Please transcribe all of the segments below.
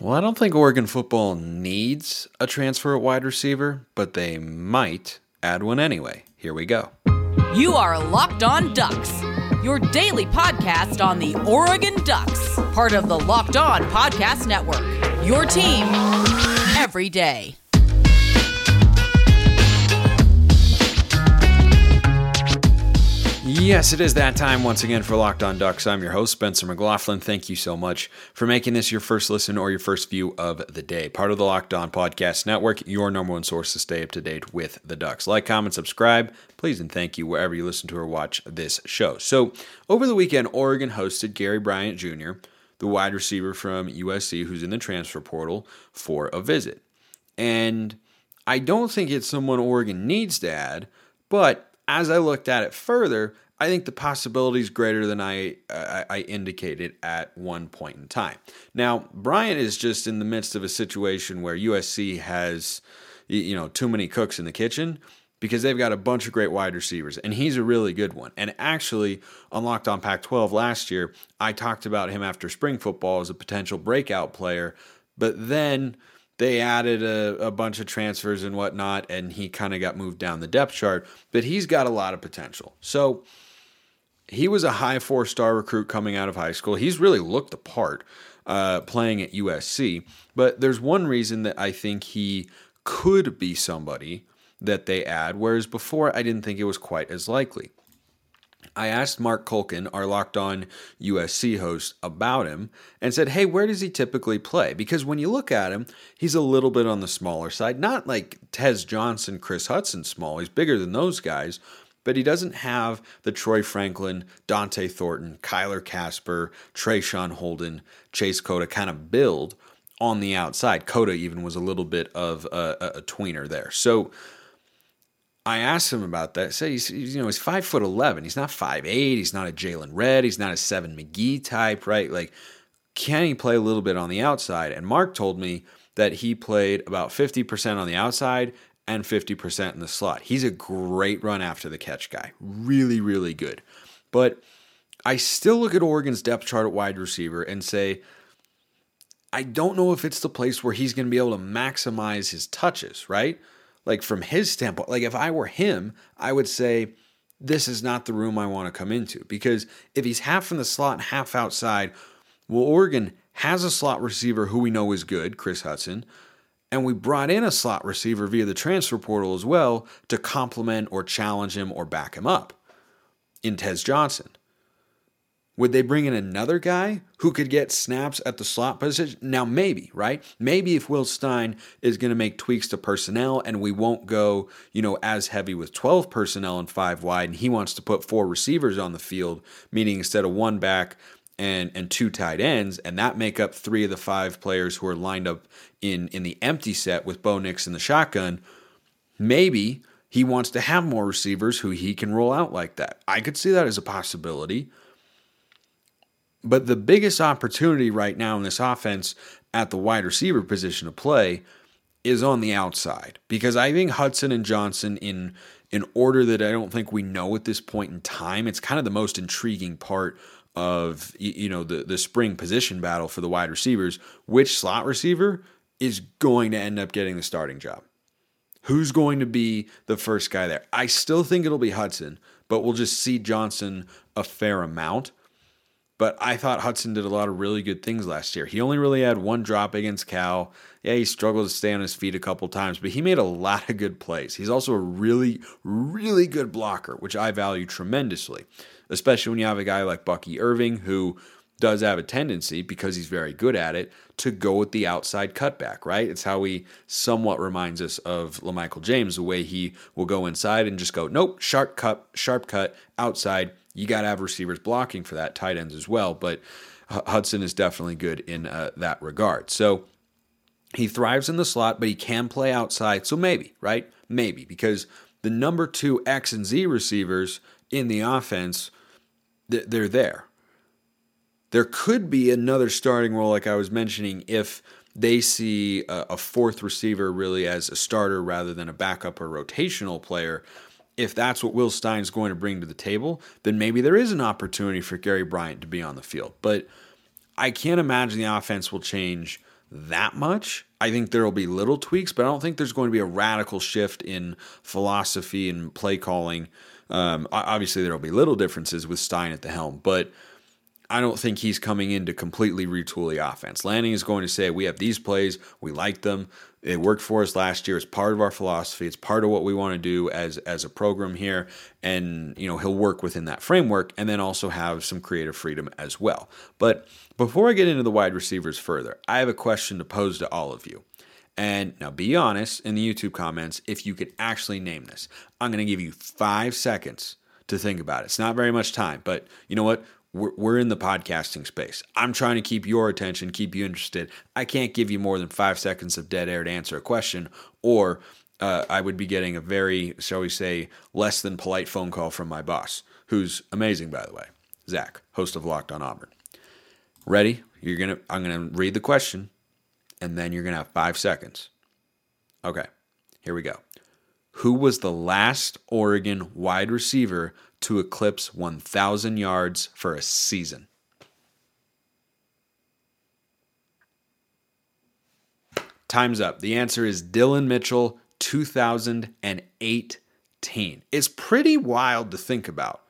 Well, I don't think Oregon football needs a transfer at wide receiver, but they might add one anyway. Here we go. You are Locked On Ducks, your daily podcast on the Oregon Ducks, part of the Locked On Podcast Network. Your team every day. Yes, it is that time once again for Locked On Ducks. I'm your host, Spencer McLaughlin. Thank you so much for making this your first listen or your first view of the day. Part of the Locked On Podcast Network, your number one source to stay up to date with the Ducks. Like, comment, subscribe, please, and thank you wherever you listen to or watch this show. So, over the weekend, Oregon hosted Gary Bryant Jr., the wide receiver from USC who's in the transfer portal, for a visit. And I don't think it's someone Oregon needs to add, but as I looked at it further, I think the possibility is greater than I, I, I indicated at one point in time. Now, Bryant is just in the midst of a situation where USC has, you know, too many cooks in the kitchen because they've got a bunch of great wide receivers, and he's a really good one. And actually, on Locked On Pac 12 last year, I talked about him after spring football as a potential breakout player, but then they added a, a bunch of transfers and whatnot, and he kind of got moved down the depth chart. But he's got a lot of potential. So he was a high four star recruit coming out of high school. He's really looked the part uh, playing at USC. But there's one reason that I think he could be somebody that they add, whereas before I didn't think it was quite as likely. I asked Mark Kulkin, our Locked On USC host, about him and said, Hey, where does he typically play? Because when you look at him, he's a little bit on the smaller side. Not like Tez Johnson, Chris Hudson small. He's bigger than those guys, but he doesn't have the Troy Franklin, Dont'e Thornton, Kyler Kasper, Traeshon Holden, Chase Cota kind of build on the outside. Cota even was a little bit of a, a, a tweener there. So, I asked him about that. Say he's, you know he's five foot eleven. He's not five eight. He's not a Jaylon Redd. He's not a Seven McGee type, right? Like, can he play a little bit on the outside? And Mark told me that he played about fifty percent on the outside and fifty percent in the slot. He's a great run after the catch guy. Really, really good. But I still look at Oregon's depth chart at wide receiver and say. I don't know if it's the place where he's going to be able to maximize his touches, right? Like from his standpoint, like if I were him, I would say, this is not the room I want to come into. Because if he's half in the slot and half outside, well, Oregon has a slot receiver who we know is good, Chris Hudson, and we brought in a slot receiver via the transfer portal as well to complement or challenge him or back him up in Tez Johnson. Would they bring in another guy who could get snaps at the slot position? Now, maybe, right? Maybe if Will Stein is going to make tweaks to personnel and we won't go, you know, as heavy with 12 personnel and five wide, and he wants to put four receivers on the field, meaning instead of one back and and two tight ends, and that make up three of the five players who are lined up in in the empty set with Bo Nix in the shotgun. Maybe he wants to have more receivers who he can roll out like that. I could see that as a possibility. But the biggest opportunity right now in this offense at the wide receiver position to play is on the outside because I think Hudson and Johnson in in order that I don't think we know at this point in time. It's kind of the most intriguing part of you know the the spring position battle for the wide receivers. Which slot receiver is going to end up getting the starting job? Who's going to be the first guy there? I still think it'll be Hudson, but we'll just see Johnson a fair amount. But I thought Hudson did a lot of really good things last year. He only really had one drop against Cal. Yeah, he struggled to stay on his feet a couple times, but he made a lot of good plays. He's also a really, really good blocker, which I value tremendously, especially when you have a guy like Bucky Irving who does have a tendency, because he's very good at it, to go with the outside cutback, right? It's how he somewhat reminds us of LaMichael James, the way he will go inside and just go, nope, sharp cut, sharp cut, outside, you got to have receivers blocking for that, tight ends as well. But Hudson is definitely good in uh, that regard. So he thrives in the slot, but he can play outside. So maybe, right? Maybe because the number two X and Z receivers in the offense, they're there. There could be another starting role, like I was mentioning, if they see a fourth receiver really as a starter rather than a backup or rotational player if that's what Will Stein's going to bring to the table, then maybe there is an opportunity for Gary Bryant to be on the field. But I can't imagine the offense will change that much. I think there will be little tweaks, but I don't think there's going to be a radical shift in philosophy and play calling. Um, obviously, there will be little differences with Stein at the helm, but I don't think he's coming in to completely retool the offense. Lanning is going to say, We have these plays, we like them. It worked for us last year. It's part of our philosophy. It's part of what we want to do as as a program here. And you know he'll work within that framework, and then also have some creative freedom as well. But before I get into the wide receivers further, I have a question to pose to all of you. And now be honest in the YouTube comments if you could actually name this. I'm going to give you five seconds to think about it. It's not very much time, but you know what? We're, we're in the podcasting space. I'm trying to keep your attention, keep you interested. I can't give you more than five seconds of dead air to answer a question, or uh, I would be getting a very, shall we say, less than polite phone call from my boss, who's amazing, by the way, Zach, host of Locked on Auburn. Ready? You're gonna. I'm gonna read the question, and then you're gonna have five seconds. Okay, here we go. Who was the last Oregon wide receiver to eclipse 1,000 yards for a season. Time's up. The answer is Dillon Mitchell, 2018. It's pretty wild to think about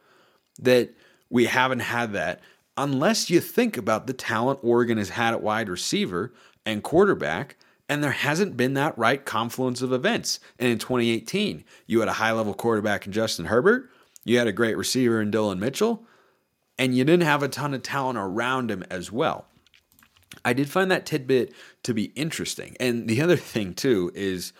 that we haven't had that unless you think about the talent Oregon has had at wide receiver and quarterback, and there hasn't been that right confluence of events. And in 2018, you had a high level quarterback in Justin Herbert you had a great receiver in Dillon Mitchell, and you didn't have a ton of talent around him as well. I did find that tidbit to be interesting. And the other thing, too, is,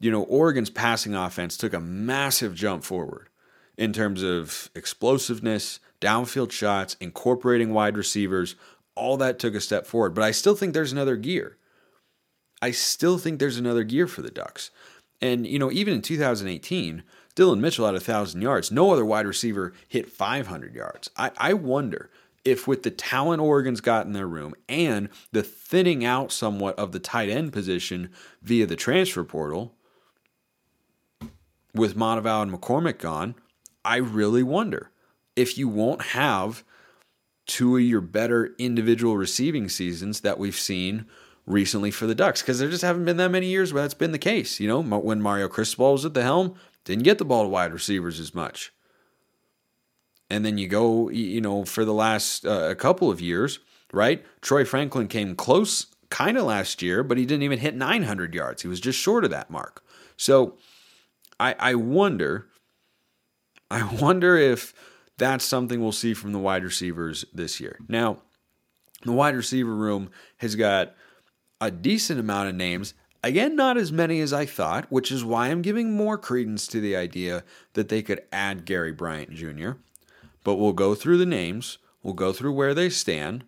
you know, Oregon's passing offense took a massive jump forward in terms of explosiveness, downfield shots, incorporating wide receivers. All that took a step forward. But I still think there's another gear. I still think there's another gear for the Ducks. And, you know, even in 2018, Dillon Mitchell had 1,000 yards. No other wide receiver hit 500 yards. I, I wonder if, with the talent Oregon's got in their room and the thinning out somewhat of the tight end position via the transfer portal, with Monteval and McCormick gone, I really wonder if you won't have two of your better individual receiving seasons that we've seen recently for the Ducks because there just haven't been that many years where that's been the case. You know, when Mario Cristobal was at the helm, didn't get the ball to wide receivers as much. And then you go, you know, for the last uh, a couple of years, right? Troy Franklin came close kind of last year, but he didn't even hit 900 yards. He was just short of that mark. So I, I wonder, I wonder if that's something we'll see from the wide receivers this year. Now, the wide receiver room has got a decent amount of names Again, not as many as I thought, which is why I'm giving more credence to the idea that they could add Gary Bryant Jr. But we'll go through the names, we'll go through where they stand,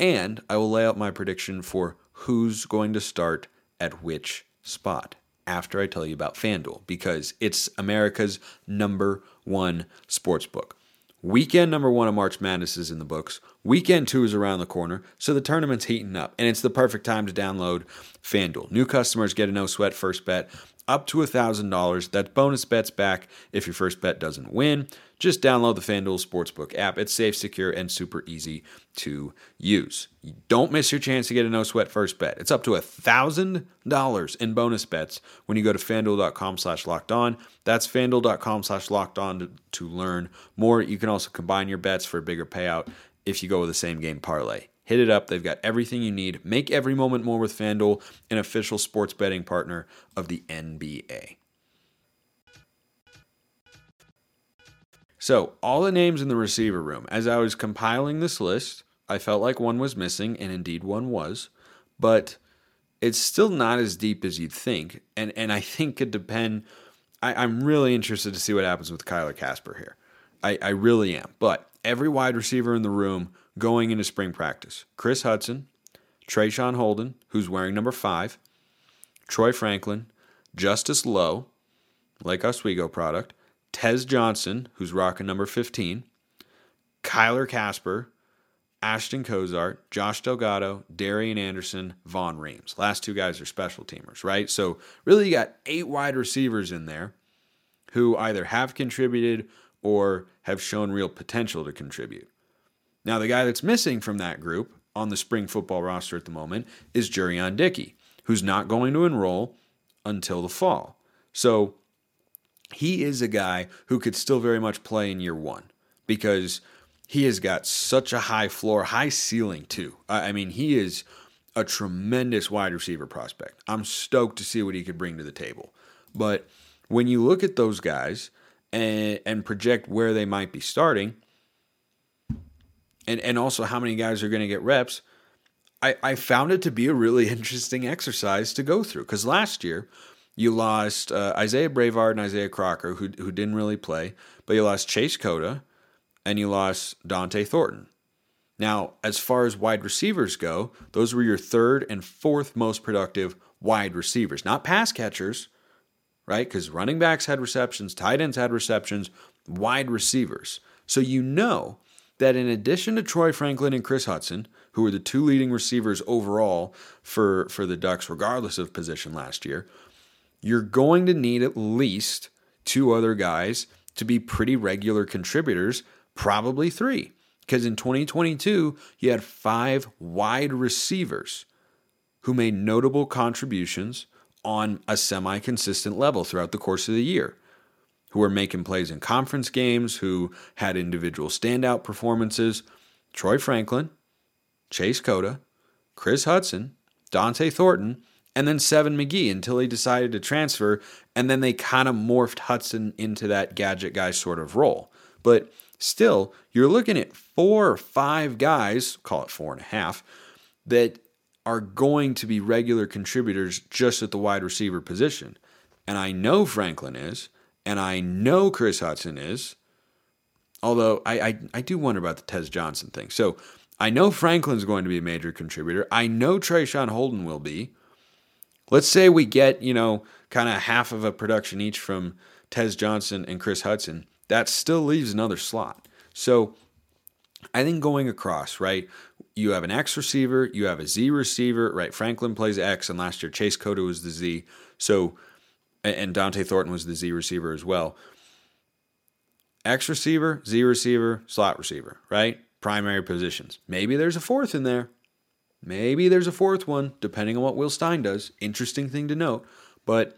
and I will lay out my prediction for who's going to start at which spot after I tell you about FanDuel because it's America's number one sports book. Weekend number one of March Madness is in the books. Weekend two is around the corner, so the tournament's heating up, and it's the perfect time to download FanDuel. New customers get a no sweat first bet up to $1,000. That's bonus bets back if your first bet doesn't win. Just download the FanDuel Sportsbook app. It's safe, secure, and super easy to use. You don't miss your chance to get a no sweat first bet. It's up to $1,000 in bonus bets when you go to fanduel.com slash locked on. That's fanduel.com slash locked on to, to learn more. You can also combine your bets for a bigger payout if you go with the same game parlay. Hit it up. They've got everything you need. Make every moment more with FanDuel, an official sports betting partner of the NBA. So, all the names in the receiver room, as I was compiling this list, I felt like one was missing, and indeed one was, but it's still not as deep as you'd think. And, and I think it depend. I, I'm really interested to see what happens with Kyler Kasper here. I, I really am. But every wide receiver in the room going into spring practice Chris Hudson, Traeshon Holden, who's wearing number five, Troy Franklin, Justice Lowe, Lake Oswego product, Tez Johnson, who's rocking number 15, Kyler Kasper, Ashton Cozart, Josh Delgado, Darian Anderson, Von Reams. Last two guys are special teamers, right? So really you got eight wide receivers in there who either have contributed or have shown real potential to contribute. Now, the guy that's missing from that group on the spring football roster at the moment is Jurrion Dickey, who's not going to enroll until the fall. So he is a guy who could still very much play in year one because he has got such a high floor, high ceiling too. I mean, he is a tremendous wide receiver prospect. I'm stoked to see what he could bring to the table. But when you look at those guys and, and project where they might be starting, and, and also how many guys are going to get reps, I, I found it to be a really interesting exercise to go through. Because last year, you lost uh, Isaiah Brevard and Isaiah Crocker, who, who didn't really play, but you lost Chase Cota and you lost Dont'e Thornton. Now, as far as wide receivers go, those were your third and fourth most productive wide receivers, not pass catchers, right? Because running backs had receptions, tight ends had receptions, wide receivers. So you know that in addition to Troy Franklin and Chris Hudson, who were the two leading receivers overall for, for the Ducks, regardless of position last year, you're going to need at least two other guys to be pretty regular contributors, probably three. Because in 2022, you had five wide receivers who made notable contributions on a semi consistent level throughout the course of the year, who were making plays in conference games, who had individual standout performances. Troy Franklin, Chase Cota, Chris Hudson, Dont'e Thornton, and then Seven McGee until he decided to transfer. And then they kind of morphed Hudson into that gadget guy sort of role. But still, you're looking at four or five guys, call it four and a half, that are going to be regular contributors just at the wide receiver position. And I know Franklin is, and I know Chris Hudson is. Although I, I, I do wonder about the Tez Johnson thing. So I know Franklin's going to be a major contributor. I know Traeshon Holden will be. Let's say we get, you know, kind of half of a production each from Tez Johnson and Chris Hudson. That still leaves another slot. So I think going across, right? You have an X receiver, you have a Z receiver, right? Franklin plays X, and last year Chase Cota was the Z. So, and Dont'e Thornton was the Z receiver as well. X receiver, Z receiver, slot receiver, right? Primary positions. Maybe there's a fourth in there. Maybe there's a fourth one, depending on what Will Stein does. Interesting thing to note. But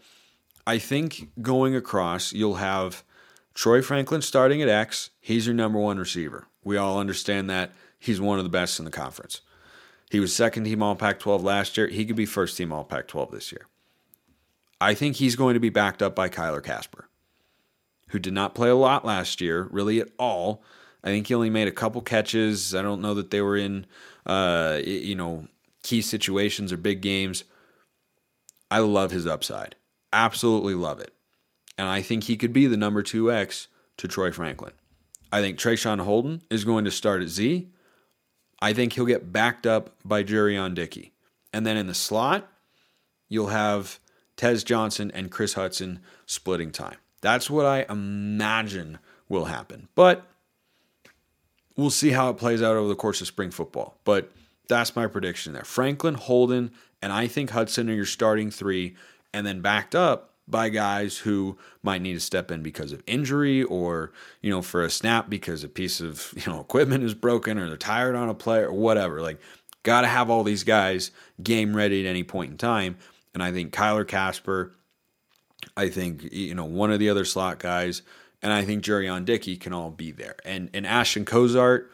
I think going across, you'll have Troy Franklin starting at X. He's your number one receiver. We all understand that he's one of the best in the conference. He was second team All Pac 12 last year. He could be first team All Pac 12 this year. I think he's going to be backed up by Kyler Kasper, who did not play a lot last year, really at all. I think he only made a couple catches. I don't know that they were in, uh, you know, key situations or big games. I love his upside. Absolutely love it. And I think he could be the number two X to Troy Franklin. I think Traeshon Holden is going to start at Z. I think he'll get backed up by Jurrion Dickey. And then in the slot, you'll have Tez Johnson and Chris Hudson splitting time. That's what I imagine will happen. But we'll see how it plays out over the course of spring football. But that's my prediction there. Franklin, Holden, and I think Hudson are your starting three. And then backed up by guys who might need to step in because of injury or you know for a snap because a piece of you know equipment is broken or they're tired on a play or whatever like got to have all these guys game ready at any point in time and i think kyler kasper i think you know one of the other slot guys and i think Jurrion dickey can all be there and and ashton cozart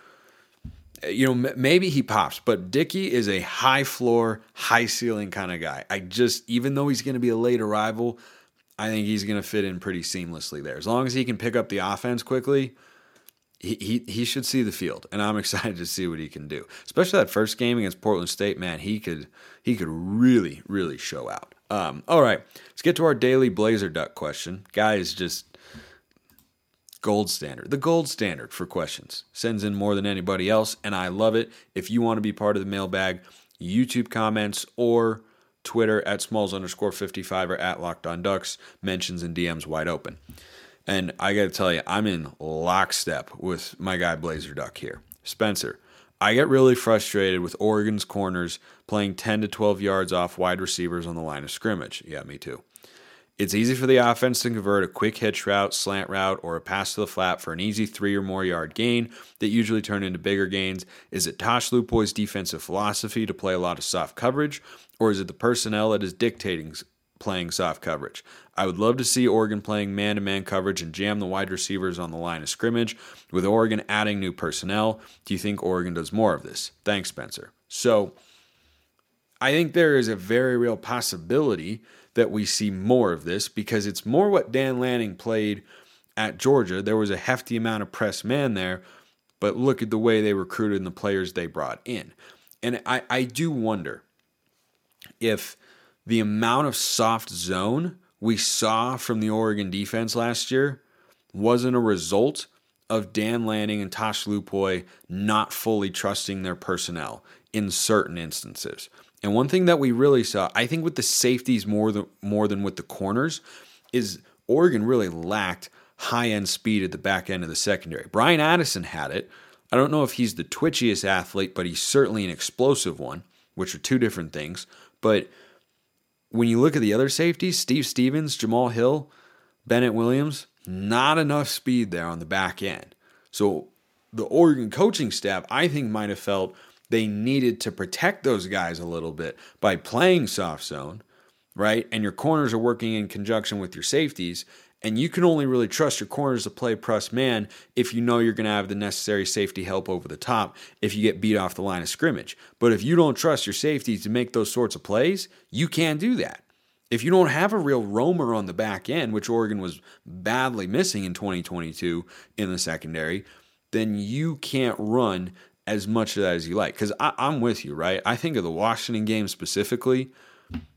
you know, maybe he pops, but Dickey is a high floor, high ceiling kind of guy. I just, even though he's going to be a late arrival, I think he's going to fit in pretty seamlessly there. As long as he can pick up the offense quickly, he, he, he should see the field, and I'm excited to see what he can do. Especially that first game against Portland State, man, he could he could really really show out. Um, all right, let's get to our daily Blazer Duck question. Guy is just gold standard, the gold standard for questions. Sends in more than anybody else, and I love it. If you want to be part of the mailbag, YouTube comments or Twitter at smalls underscore 55 or at locked on ducks, mentions and DMs wide open. And I got to tell you, I'm in lockstep with my guy Blazer Duck here. Spencer, I get really frustrated with Oregon's corners playing 10 to 12 yards off wide receivers on the line of scrimmage. Yeah, me too. It's easy for the offense to convert a quick hitch route, slant route, or a pass to the flat for an easy three or more yard gain that usually turn into bigger gains. Is it Tosh Lupoi's defensive philosophy to play a lot of soft coverage, or is it the personnel that is dictating playing soft coverage? I would love to see Oregon playing man to man coverage and jam the wide receivers on the line of scrimmage. With Oregon adding new personnel, do you think Oregon does more of this? Thanks, Spencer. So, I think there is a very real possibility that we see more of this because it's more what Dan Lanning played at Georgia. There was a hefty amount of press man there, but look at the way they recruited and the players they brought in. And I, I do wonder if the amount of soft zone we saw from the Oregon defense last year wasn't a result of Dan Lanning and Tosh Lupoi not fully trusting their personnel in certain instances. And one thing that we really saw, I think with the safeties more than more than with the corners, is Oregon really lacked high end speed at the back end of the secondary. Bryan Addison had it. I don't know if he's the twitchiest athlete, but he's certainly an explosive one, which are two different things. But when you look at the other safeties, Steve Stephens, Jamal Hill, Bennett Williams, not enough speed there on the back end. So the Oregon coaching staff, I think, might have felt they needed to protect those guys a little bit by playing soft zone, right? And your corners are working in conjunction with your safeties. And you can only really trust your corners to play press man if you know you're going to have the necessary safety help over the top if you get beat off the line of scrimmage. But if you don't trust your safeties to make those sorts of plays, you can't do that. If you don't have a real roamer on the back end, which Oregon was badly missing in 2022 in the secondary, then you can't run as much of that as you like. Because I'm with you, right? I think of the Washington game specifically.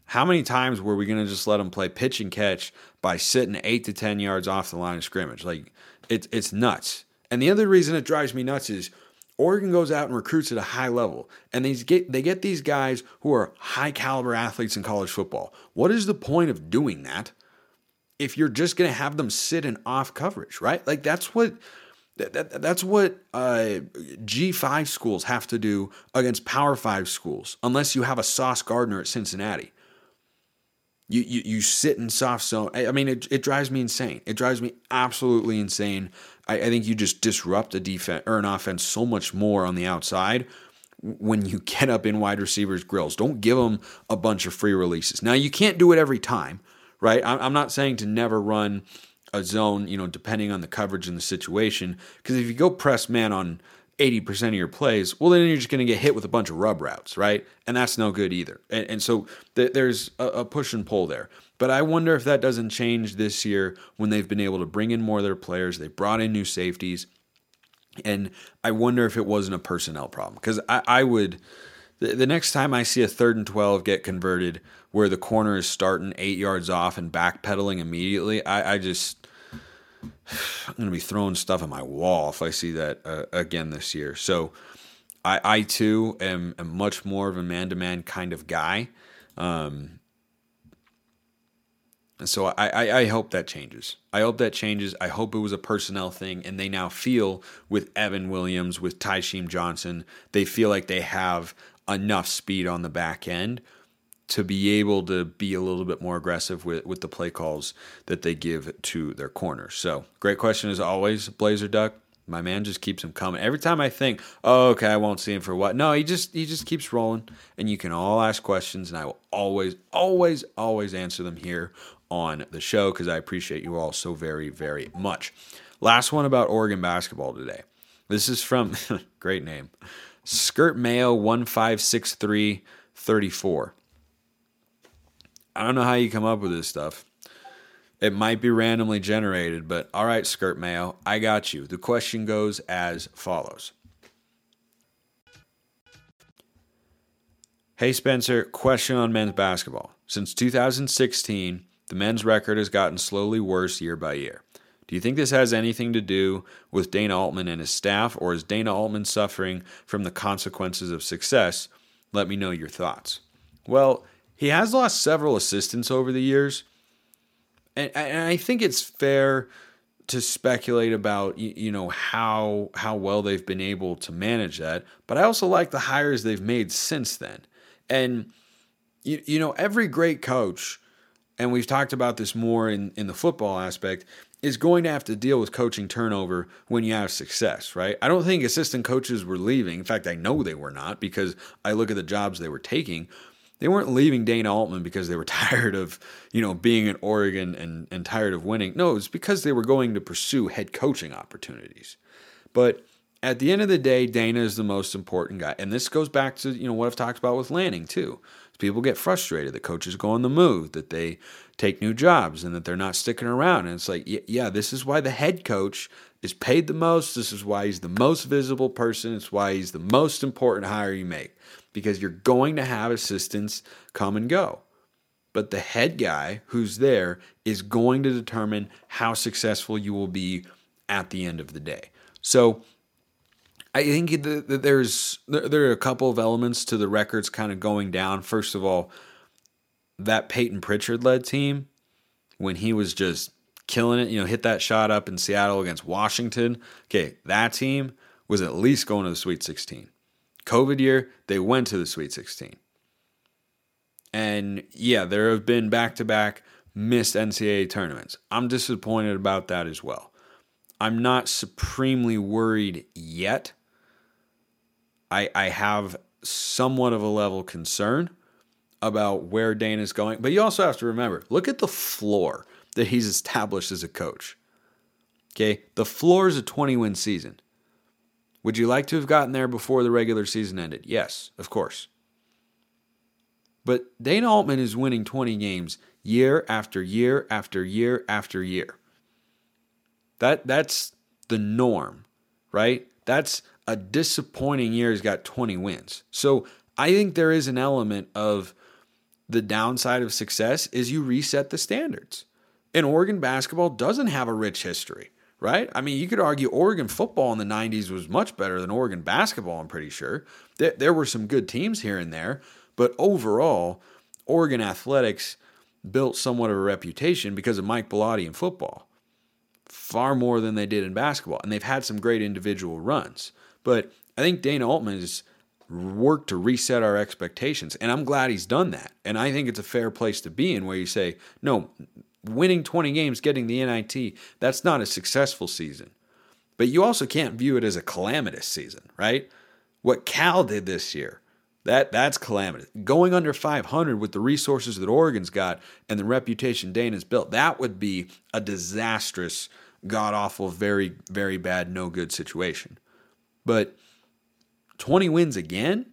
How many times were we going to just let them play pitch and catch by sitting eight to 10 yards off the line of scrimmage? Like, it's, it's nuts. And the other reason it drives me nuts is Oregon goes out and recruits at a high level, and they get, they get these guys who are high caliber athletes in college football. What is the point of doing that if you're just going to have them sit in off coverage, right? Like, that's what that, that, that's what uh, G5 schools have to do against Power 5 schools, unless you have a Sauce Gardner at Cincinnati. You, you, you sit in soft zone. I, mean, it, it drives me insane. It drives me absolutely insane. I, I think you just disrupt a defense or an offense so much more on the outside when you get up in wide receivers' grills. Don't give them a bunch of free releases. Now, you can't do it every time, right? I'm not saying to never run a zone, you know, depending on the coverage and the situation. Because if you go press man on 80% of your plays, well, then you're just going to get hit with a bunch of rub routes, right? And that's no good either. And, and so th- there's a, a push and pull there. But I wonder if that doesn't change this year when they've been able to bring in more of their players. They brought in new safeties. And I wonder if it wasn't a personnel problem. Because I, I would, the, the next time I see a third and 12 get converted where the corner is starting eight yards off and backpedaling immediately, I, I just, I'm going to be throwing stuff at my wall if I see that uh, again this year. So I, I too am, am much more of a man to man kind of guy. Um, and so I, I, I, hope that changes. I hope that changes. I hope it was a personnel thing, and they now feel with Evan Williams, with Tysheem Johnson, they feel like they have enough speed on the back end to be able to be a little bit more aggressive with, with the play calls that they give to their corners. So, great question as always, Blazer Duck. My man just keeps him coming. Every time I think, oh, okay, I won't see him for what? No, he just he just keeps rolling. And you can all ask questions, and I will always, always, always answer them here on the show because I appreciate you all so very, very much. Last one about Oregon basketball today. This is from great name. Skirt Mayo 156334. I don't know how you come up with this stuff. It might be randomly generated, but all right, Skirt Mayo, I got you. The question goes as follows Hey, Spencer, question on men's basketball. Since 2016, the men's record has gotten slowly worse year by year. Do you think this has anything to do with Dana Altman and his staff, or is Dana Altman suffering from the consequences of success? Let me know your thoughts. Well, he has lost several assistants over the years, and, and I think it's fair to speculate about you know how how well they've been able to manage that. But I also like the hires they've made since then, and you, you know every great coach and we've talked about this more in, in the football aspect, is going to have to deal with coaching turnover when you have success, right? I don't think assistant coaches were leaving. In fact, I know they were not because I look at the jobs they were taking. They weren't leaving Dana Altman because they were tired of, you know, being in Oregon and, and tired of winning. No, it's because they were going to pursue head coaching opportunities. But at the end of the day, Dana is the most important guy. And this goes back to, you know, what I've talked about with Lanning too. People get frustrated that coaches go on the move, that they take new jobs and that they're not sticking around. And it's like, yeah, this is why the head coach is paid the most. This is why he's the most visible person. It's why he's the most important hire you make because you're going to have assistants come and go. But the head guy who's there is going to determine how successful you will be at the end of the day. So I think that there's there are a couple of elements to the records kind of going down. First of all, that Payton Pritchard led team when he was just killing it, you know, hit that shot up in Seattle against Washington. Okay, that team was at least going to the Sweet 16. COVID year, they went to the Sweet 16. And yeah, there have been back to back missed NCAA tournaments. I'm disappointed about that as well. I'm not supremely worried yet I, I have somewhat of a level concern about where Dana's going. But you also have to remember look at the floor that he's established as a coach. Okay, the floor is a 20 win season. Would you like to have gotten there before the regular season ended? Yes, of course. But Dana Altman is winning 20 games year after year after year after year. That that's the norm, right? That's a disappointing year. He's got 20 wins. So I think there is an element of the downside of success is you reset the standards. And Oregon basketball doesn't have a rich history, right? I mean, you could argue Oregon football in the 90s was much better than Oregon basketball, I'm pretty sure. There were some good teams here and there, but overall, Oregon athletics built somewhat of a reputation because of Mike Bellotti in football, far more than they did in basketball. And they've had some great individual runs. But I think Dana Altman has worked to reset our expectations. And I'm glad he's done that. And I think it's a fair place to be in where you say, no, winning 20 games, getting the NIT, that's not a successful season. But you also can't view it as a calamitous season, right? What Cal did this year, that that's calamitous. Going under 500 with the resources that Oregon's got and the reputation Dana's built, that would be a disastrous, god awful, very very bad, no good situation. But 20 wins again,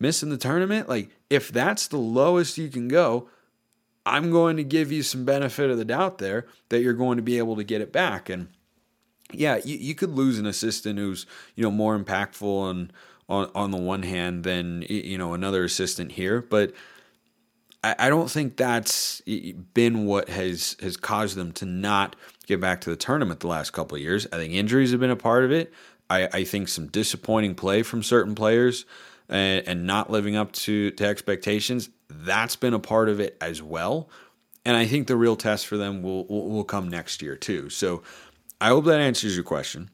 missing the tournament, like if that's the lowest you can go, I'm going to give you some benefit of the doubt there that you're going to be able to get it back. And yeah, you, you could lose an assistant who's, you know, more impactful and on, on the one hand than, you know, another assistant here. But I, I don't think that's been what has, has caused them to not get back to the tournament the last couple of years. I think injuries have been a part of it. I, I think some disappointing play from certain players and, and not living up to, to expectations, that's been a part of it as well. And I think the real test for them will, will, will come next year too. So I hope that answers your question.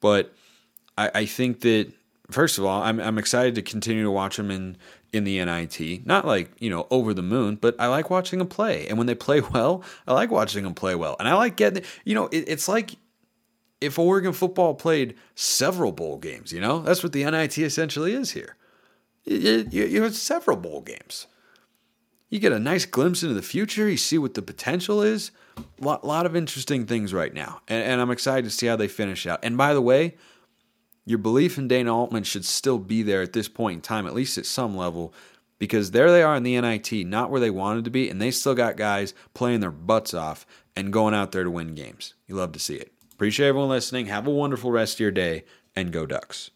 But I, I think that first of all, I'm I'm excited to continue to watch them in in the NIT. Not like you know over the moon, but I like watching them play. And when they play well, I like watching them play well. And I like getting you know it, it's like if Oregon football played several bowl games, you know, that's what the NIT essentially is here. You, you, you have several bowl games. You get a nice glimpse into the future. You see what the potential is. A lot, lot of interesting things right now. And, and I'm excited to see how they finish out. And by the way, your belief in Dana Altman should still be there at this point in time, at least at some level, because there they are in the NIT, not where they wanted to be, and they still got guys playing their butts off and going out there to win games. You love to see it. Appreciate everyone listening. Have a wonderful rest of your day and go Ducks.